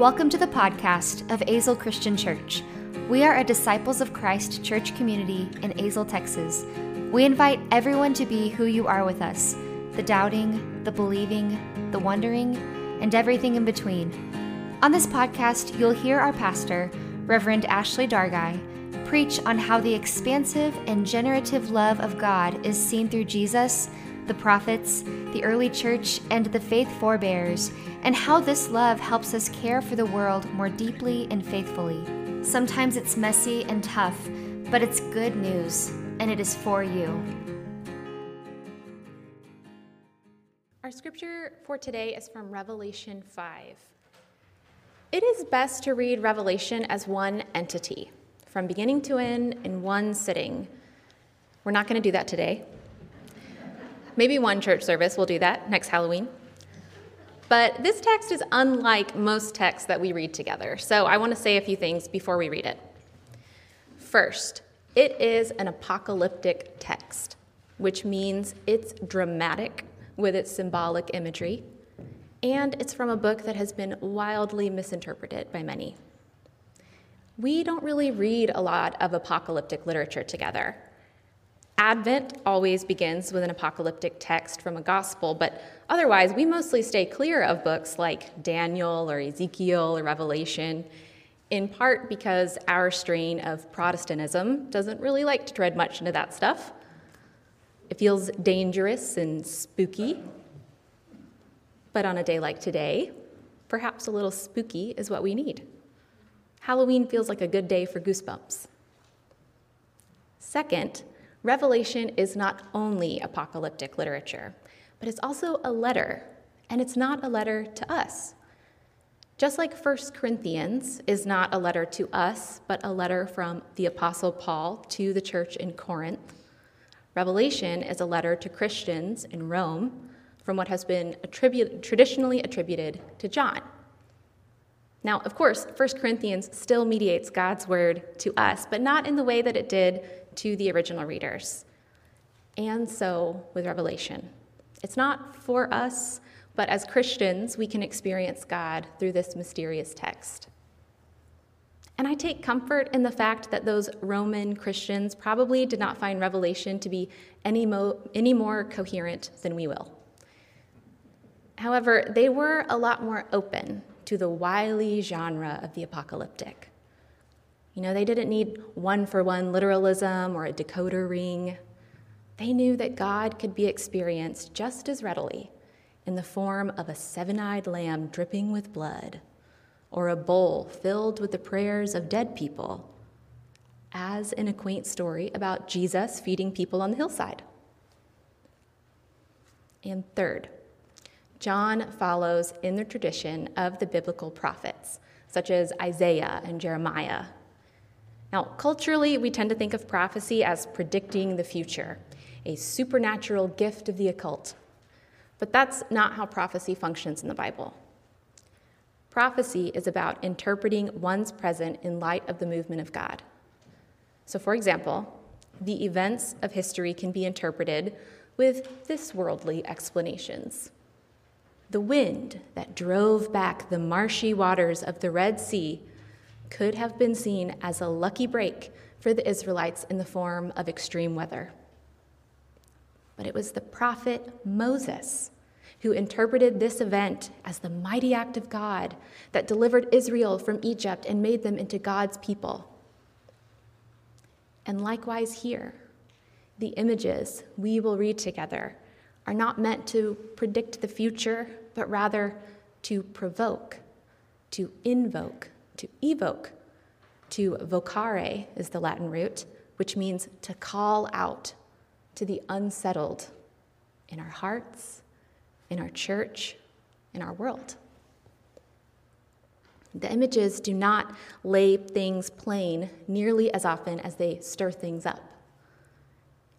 Welcome to the podcast of Azle Christian Church. We are a Disciples of Christ church community in Azle, Texas. We invite everyone to be who you are with us the doubting, the believing, the wondering, and everything in between. On this podcast, you'll hear our pastor, Reverend Ashley Dargai, preach on how the expansive and generative love of God is seen through Jesus the prophets, the early church, and the faith forebears, and how this love helps us care for the world more deeply and faithfully. Sometimes it's messy and tough, but it's good news, and it is for you. Our scripture for today is from Revelation 5. It is best to read Revelation as one entity, from beginning to end in one sitting. We're not going to do that today. Maybe one church service will do that next Halloween. But this text is unlike most texts that we read together, so I want to say a few things before we read it. First, it is an apocalyptic text, which means it's dramatic with its symbolic imagery, and it's from a book that has been wildly misinterpreted by many. We don't really read a lot of apocalyptic literature together. Advent always begins with an apocalyptic text from a gospel, but otherwise, we mostly stay clear of books like Daniel or Ezekiel or Revelation, in part because our strain of Protestantism doesn't really like to tread much into that stuff. It feels dangerous and spooky. But on a day like today, perhaps a little spooky is what we need. Halloween feels like a good day for goosebumps. Second, Revelation is not only apocalyptic literature, but it's also a letter, and it's not a letter to us. Just like 1 Corinthians is not a letter to us, but a letter from the Apostle Paul to the church in Corinth, Revelation is a letter to Christians in Rome from what has been attribute, traditionally attributed to John. Now, of course, 1 Corinthians still mediates God's word to us, but not in the way that it did to the original readers. And so with Revelation. It's not for us, but as Christians, we can experience God through this mysterious text. And I take comfort in the fact that those Roman Christians probably did not find Revelation to be any, mo- any more coherent than we will. However, they were a lot more open to the wily genre of the apocalyptic. You know, they didn't need one for one literalism or a decoder ring. They knew that God could be experienced just as readily in the form of a seven eyed lamb dripping with blood or a bowl filled with the prayers of dead people as in a quaint story about Jesus feeding people on the hillside. And third, John follows in the tradition of the biblical prophets, such as Isaiah and Jeremiah, now, culturally, we tend to think of prophecy as predicting the future, a supernatural gift of the occult. But that's not how prophecy functions in the Bible. Prophecy is about interpreting one's present in light of the movement of God. So, for example, the events of history can be interpreted with this worldly explanations. The wind that drove back the marshy waters of the Red Sea could have been seen as a lucky break for the Israelites in the form of extreme weather. But it was the prophet Moses who interpreted this event as the mighty act of God that delivered Israel from Egypt and made them into God's people. And likewise, here, the images we will read together are not meant to predict the future, but rather to provoke, to invoke to evoke, to vocare is the Latin root, which means to call out to the unsettled in our hearts, in our church, in our world. The images do not lay things plain nearly as often as they stir things up.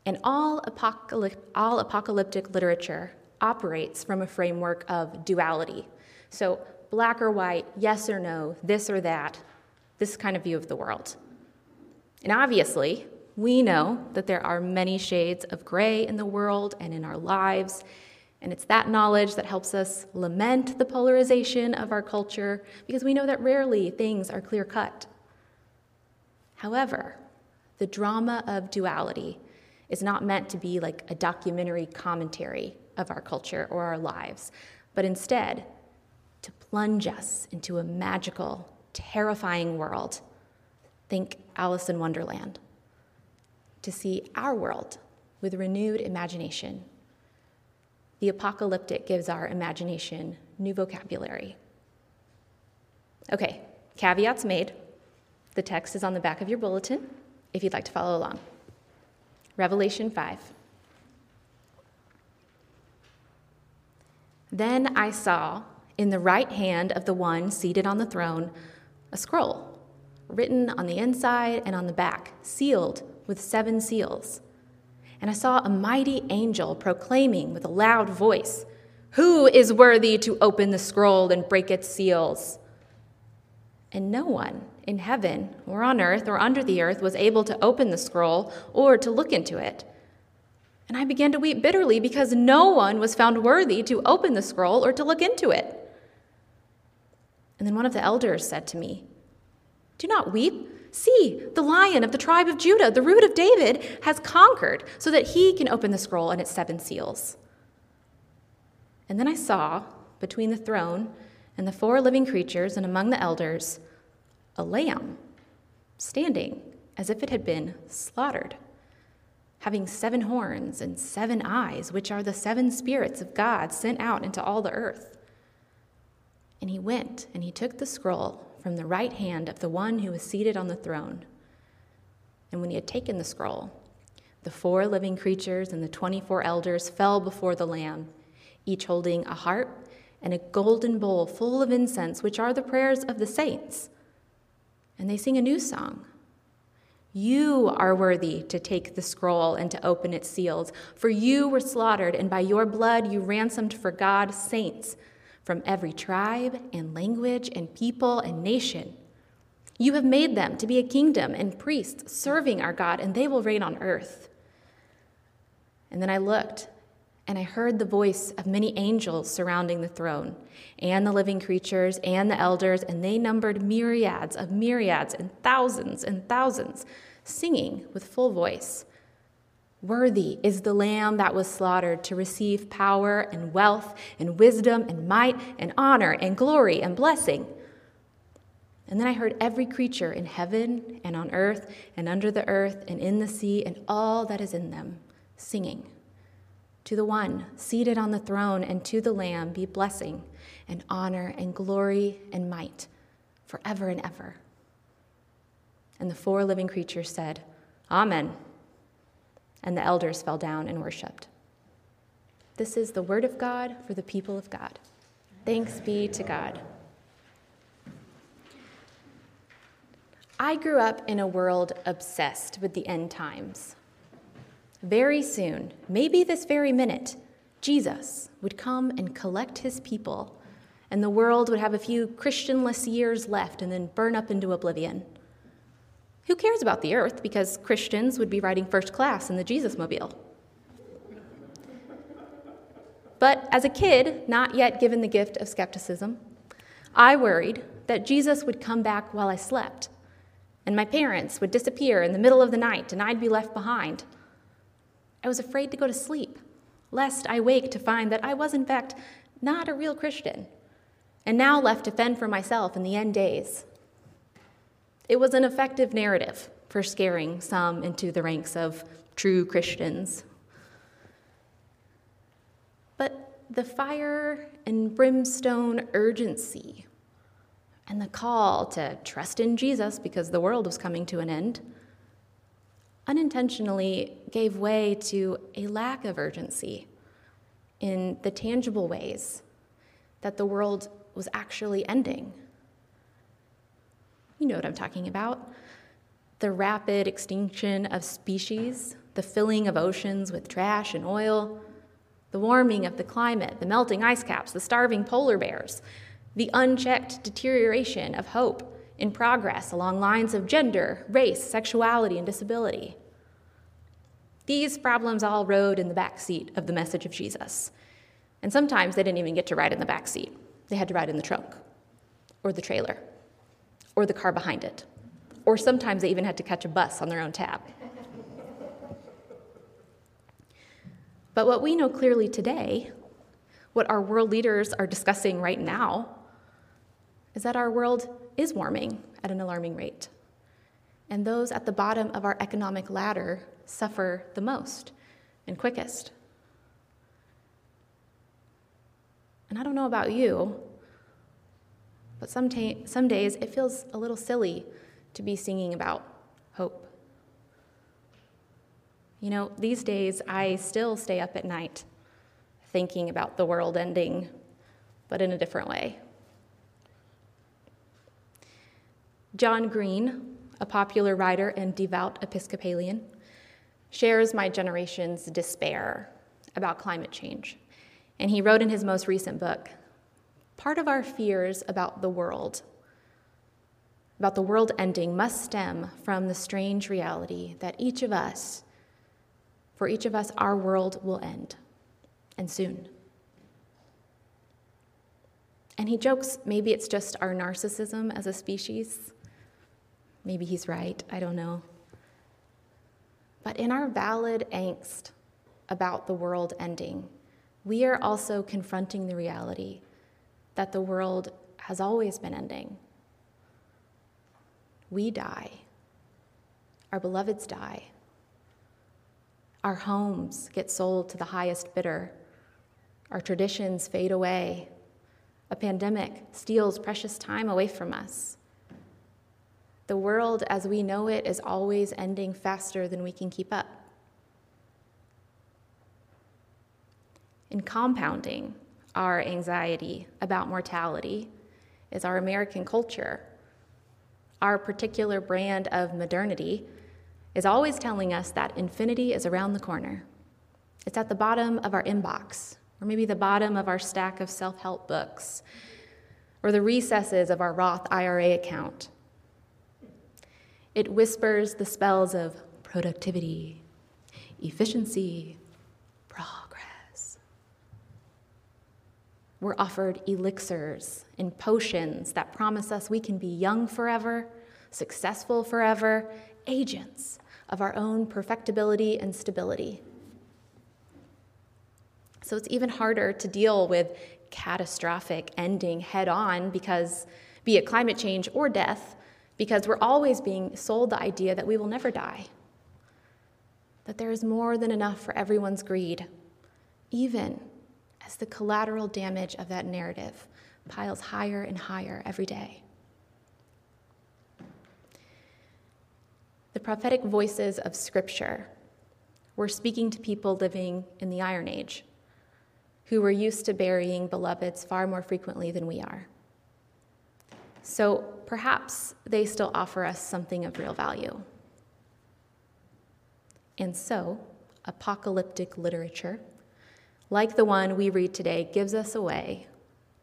And all, apocalypt- all apocalyptic literature operates from a framework of duality. So, black or white, yes or no, this or that, this kind of view of the world. And obviously, we know that there are many shades of gray in the world and in our lives, And it's that knowledge that helps us lament the polarization of our culture because we know that rarely things are clear cut. However, the drama of duality is not meant to be like a documentary commentary of our culture or our lives, but instead to plunge us into a magical, terrifying world. Think Alice in Wonderland. To see our world with renewed imagination the apocalyptic gives our imagination new vocabulary. Okay, caveats made. The text is on the back of your bulletin if you'd like to follow along. Revelation 5. Then I saw in the right hand of the one seated on the throne a scroll written on the inside and on the back, sealed with seven seals and I saw a mighty angel proclaiming with a loud voice, Who is worthy to open the scroll and break its seals? And no one in heaven or on earth or under the earth was able to open the scroll or to look into it. And I began to weep bitterly because no one was found worthy to open the scroll or to look into it. And then one of the elders said to me, Do not weep. See, the lion of the tribe of Judah, the root of David, has conquered so that he can open the scroll and its seven seals. And then I saw, between the throne and the four living creatures and among the elders, a lamb standing as if it had been slaughtered, having seven horns and seven eyes, which are the seven spirits of God sent out into all the earth. And he went and he took the scroll from the right hand of the one who was seated on the throne. And when he had taken the scroll, the four living creatures and the 24 elders fell before the Lamb, each holding a harp and a golden bowl full of incense, which are the prayers of the saints. And they sing a new song. You are worthy to take the scroll and to open its seals, for you were slaughtered, and by your blood you ransomed for God saints from every tribe and language and people and nation. You have made them to be a kingdom and priests serving our God, and they will reign on earth. And then I looked, and I heard the voice of many angels surrounding the throne, and the living creatures, and the elders, and they numbered myriads of myriads and thousands and thousands, singing with full voice. Worthy is the Lamb that was slaughtered to receive power and wealth and wisdom and might and honor and glory and blessing. And then I heard every creature in heaven and on earth and under the earth and in the sea and all that is in them singing. To the one seated on the throne and to the Lamb be blessing and honor and glory and might forever and ever. And the four living creatures said, Amen and the elders fell down and worshiped. This is the word of God for the people of God. Thanks be to God. I grew up in a world obsessed with the end times. Very soon, maybe this very minute, Jesus would come and collect his people, and the world would have a few Christianless years left and then burn up into oblivion. Who cares about the earth because Christians would be riding first class in the Jesus mobile? But as a kid, not yet given the gift of skepticism, I worried that Jesus would come back while I slept, and my parents would disappear in the middle of the night, and I'd be left behind. I was afraid to go to sleep, lest I wake to find that I was, in fact, not a real Christian, and now left to fend for myself in the end days. It was an effective narrative for scaring some into the ranks of true Christians. But the fire and brimstone urgency and the call to trust in Jesus because the world was coming to an end unintentionally gave way to a lack of urgency in the tangible ways that the world was actually ending. You know what I'm talking about. The rapid extinction of species, the filling of oceans with trash and oil, the warming of the climate, the melting ice caps, the starving polar bears, the unchecked deterioration of hope in progress along lines of gender, race, sexuality, and disability. These problems all rode in the back seat of the message of Jesus. And sometimes they didn't even get to ride in the back seat. They had to ride in the trunk or the trailer or the car behind it. Or sometimes they even had to catch a bus on their own tab. but what we know clearly today, what our world leaders are discussing right now, is that our world is warming at an alarming rate. And those at the bottom of our economic ladder suffer the most and quickest. And I don't know about you, but some, some days it feels a little silly to be singing about hope. You know, these days I still stay up at night thinking about the world ending, but in a different way. John Green, a popular writer and devout Episcopalian, shares my generation's despair about climate change. And he wrote in his most recent book part of our fears about the world, about the world ending, must stem from the strange reality that each of us, for each of us, our world will end, and soon. And he jokes maybe it's just our narcissism as a species. Maybe he's right, I don't know. But in our valid angst about the world ending, we are also confronting the reality that the world has always been ending. We die, our beloveds die, our homes get sold to the highest bidder, our traditions fade away, a pandemic steals precious time away from us. The world as we know it is always ending faster than we can keep up. In compounding our anxiety about mortality is our American culture. Our particular brand of modernity is always telling us that infinity is around the corner. It's at the bottom of our inbox, or maybe the bottom of our stack of self help books, or the recesses of our Roth IRA account. It whispers the spells of productivity, efficiency, progress. We're offered elixirs and potions that promise us we can be young forever, successful forever, agents of our own perfectibility and stability. So it's even harder to deal with catastrophic ending head on because, be it climate change or death, because we're always being sold the idea that we will never die, that there is more than enough for everyone's greed, even as the collateral damage of that narrative piles higher and higher every day. The prophetic voices of Scripture were speaking to people living in the Iron Age who were used to burying beloveds far more frequently than we are. So perhaps they still offer us something of real value. And so, apocalyptic literature like the one we read today, gives us a way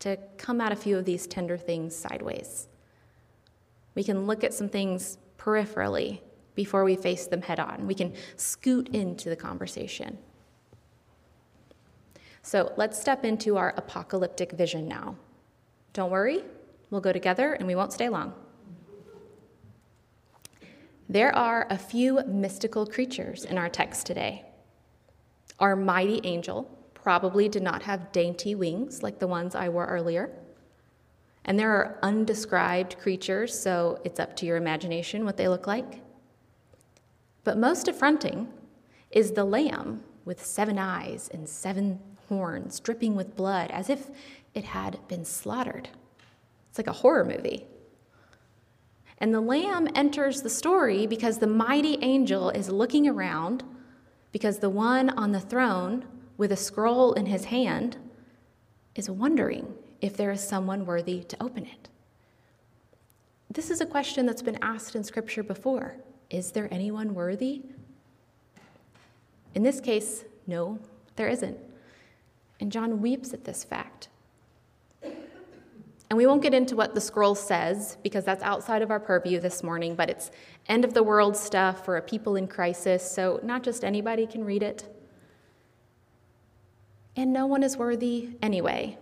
to come at a few of these tender things sideways. We can look at some things peripherally before we face them head on. We can scoot into the conversation. So let's step into our apocalyptic vision now. Don't worry, we'll go together and we won't stay long. There are a few mystical creatures in our text today. Our mighty angel, probably did not have dainty wings like the ones I wore earlier. And there are undescribed creatures, so it's up to your imagination what they look like. But most affronting is the lamb with seven eyes and seven horns, dripping with blood, as if it had been slaughtered. It's like a horror movie. And the lamb enters the story because the mighty angel is looking around, because the one on the throne with a scroll in his hand is wondering if there is someone worthy to open it. This is a question that's been asked in Scripture before Is there anyone worthy? In this case, no, there isn't. And John weeps at this fact. And we won't get into what the scroll says because that's outside of our purview this morning, but it's end of the world stuff for a people in crisis, so not just anybody can read it. and no one is worthy anyway.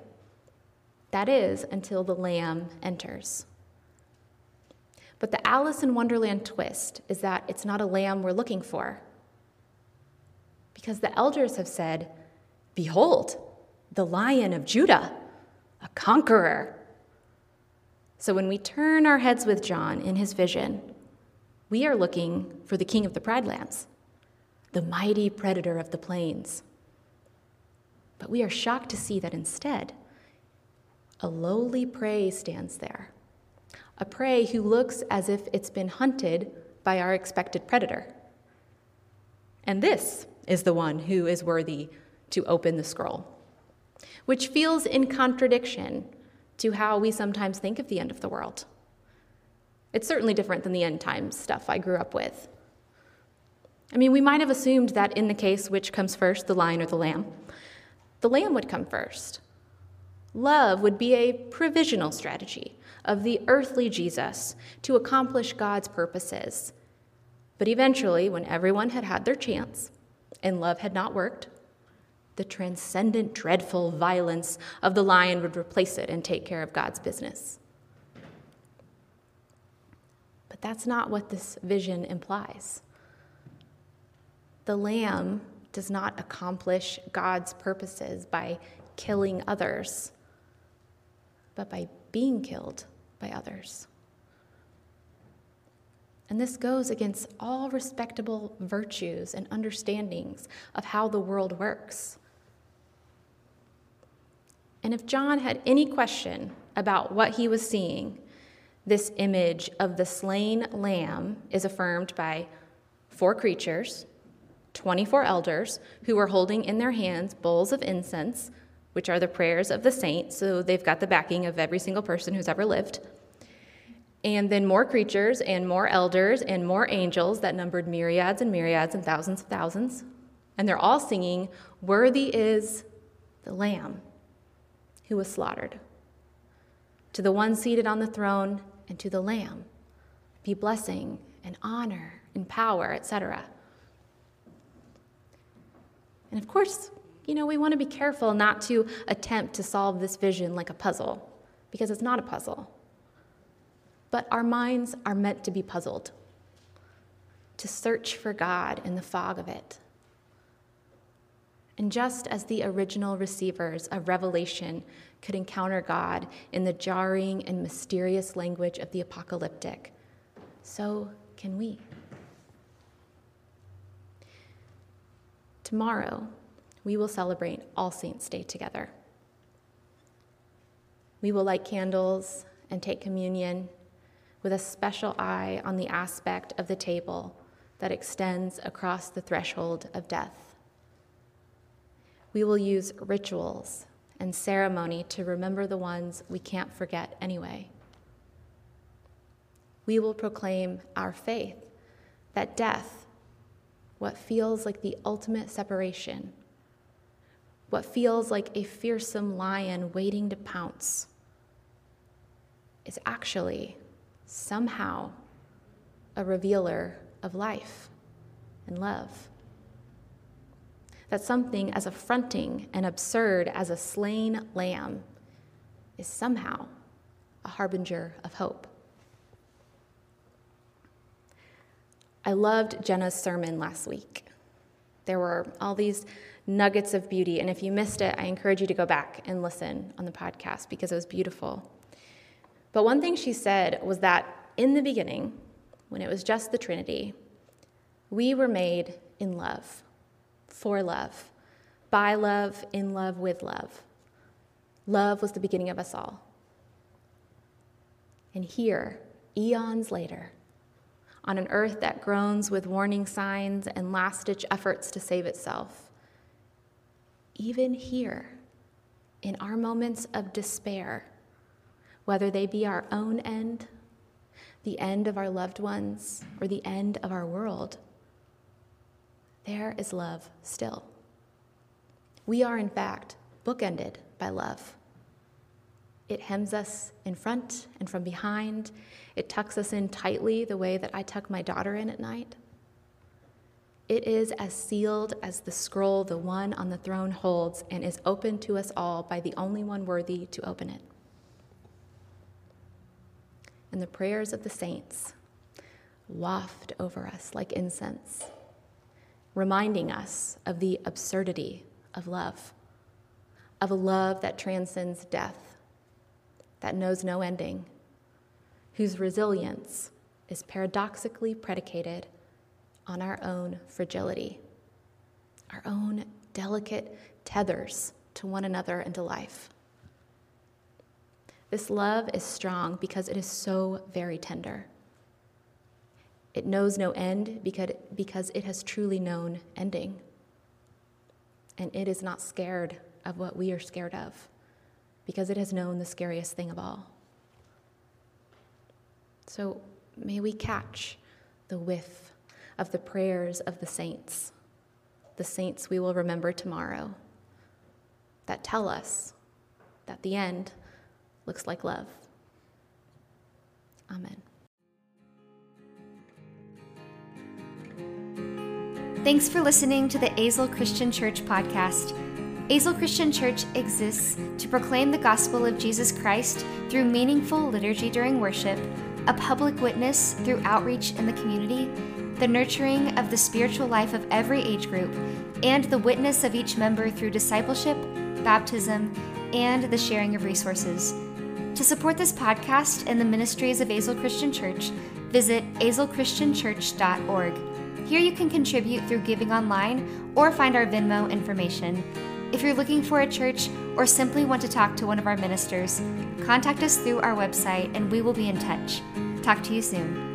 That is, until the Lamb enters. But the Alice in Wonderland twist is that it's not a lamb we're looking for. Because the elders have said, Behold, the lion of Judah, a conqueror. So when we turn our heads with John in his vision, we are looking for the king of the pride lands, the mighty predator of the plains. But we are shocked to see that instead, a lowly prey stands there, a prey who looks as if it's been hunted by our expected predator. And this is the one who is worthy to open the scroll, which feels in contradiction to how we sometimes think of the end of the world. It's certainly different than the end times stuff I grew up with. I mean, we might have assumed that in the case which comes first, the lion or the lamb, the lamb would come first. Love would be a provisional strategy of the earthly Jesus to accomplish God's purposes. But eventually, when everyone had had their chance and love had not worked, the transcendent, dreadful violence of the lion would replace it and take care of God's business. But that's not what this vision implies. The lamb does not accomplish God's purposes by killing others but by being killed by others. And this goes against all respectable virtues and understandings of how the world works. And if John had any question about what he was seeing, this image of the slain lamb is affirmed by four creatures, 24 elders, who were holding in their hands bowls of incense which are the prayers of the saints. So they've got the backing of every single person who's ever lived. And then more creatures and more elders and more angels that numbered myriads and myriads and thousands of thousands. And they're all singing, Worthy is the Lamb who was slaughtered. To the one seated on the throne and to the Lamb be blessing and honor and power, etc. And of course, you know, we want to be careful not to attempt to solve this vision like a puzzle, because it's not a puzzle. But our minds are meant to be puzzled, to search for God in the fog of it. And just as the original receivers of Revelation could encounter God in the jarring and mysterious language of the apocalyptic, so can we. Tomorrow, we will celebrate All Saints' Day together. We will light candles and take communion with a special eye on the aspect of the table that extends across the threshold of death. We will use rituals and ceremony to remember the ones we can't forget anyway. We will proclaim our faith that death, what feels like the ultimate separation, what feels like a fearsome lion waiting to pounce is actually somehow a revealer of life and love. That something as affronting and absurd as a slain lamb is somehow a harbinger of hope. I loved Jenna's sermon last week. There were all these nuggets of beauty. And if you missed it, I encourage you to go back and listen on the podcast because it was beautiful. But one thing she said was that in the beginning, when it was just the Trinity, we were made in love, for love, by love, in love, with love. Love was the beginning of us all. And here, eons later, on an earth that groans with warning signs and last ditch efforts to save itself, even here, in our moments of despair, whether they be our own end, the end of our loved ones, or the end of our world, there is love still. We are, in fact, bookended by love. It hems us in front and from behind. It tucks us in tightly the way that I tuck my daughter in at night. It is as sealed as the scroll the one on the throne holds and is open to us all by the only one worthy to open it. And the prayers of the saints waft over us like incense, reminding us of the absurdity of love, of a love that transcends death, that knows no ending, whose resilience is paradoxically predicated on our own fragility, our own delicate tethers to one another and to life. This love is strong because it is so very tender. It knows no end because, because it has truly known ending. And it is not scared of what we are scared of because it has known the scariest thing of all. So may we catch the whiff of the prayers of the saints, the saints we will remember tomorrow, that tell us that the end looks like love. Amen. Thanks for listening to the Azle Christian Church podcast. Azle Christian Church exists to proclaim the gospel of Jesus Christ through meaningful liturgy during worship, a public witness through outreach in the community, the nurturing of the spiritual life of every age group, and the witness of each member through discipleship, baptism, and the sharing of resources. To support this podcast and the ministries of Azle Christian Church, visit azlechristianchurch.org. Here you can contribute through giving online or find our Venmo information. If you're looking for a church or simply want to talk to one of our ministers, contact us through our website and we will be in touch. Talk to you soon.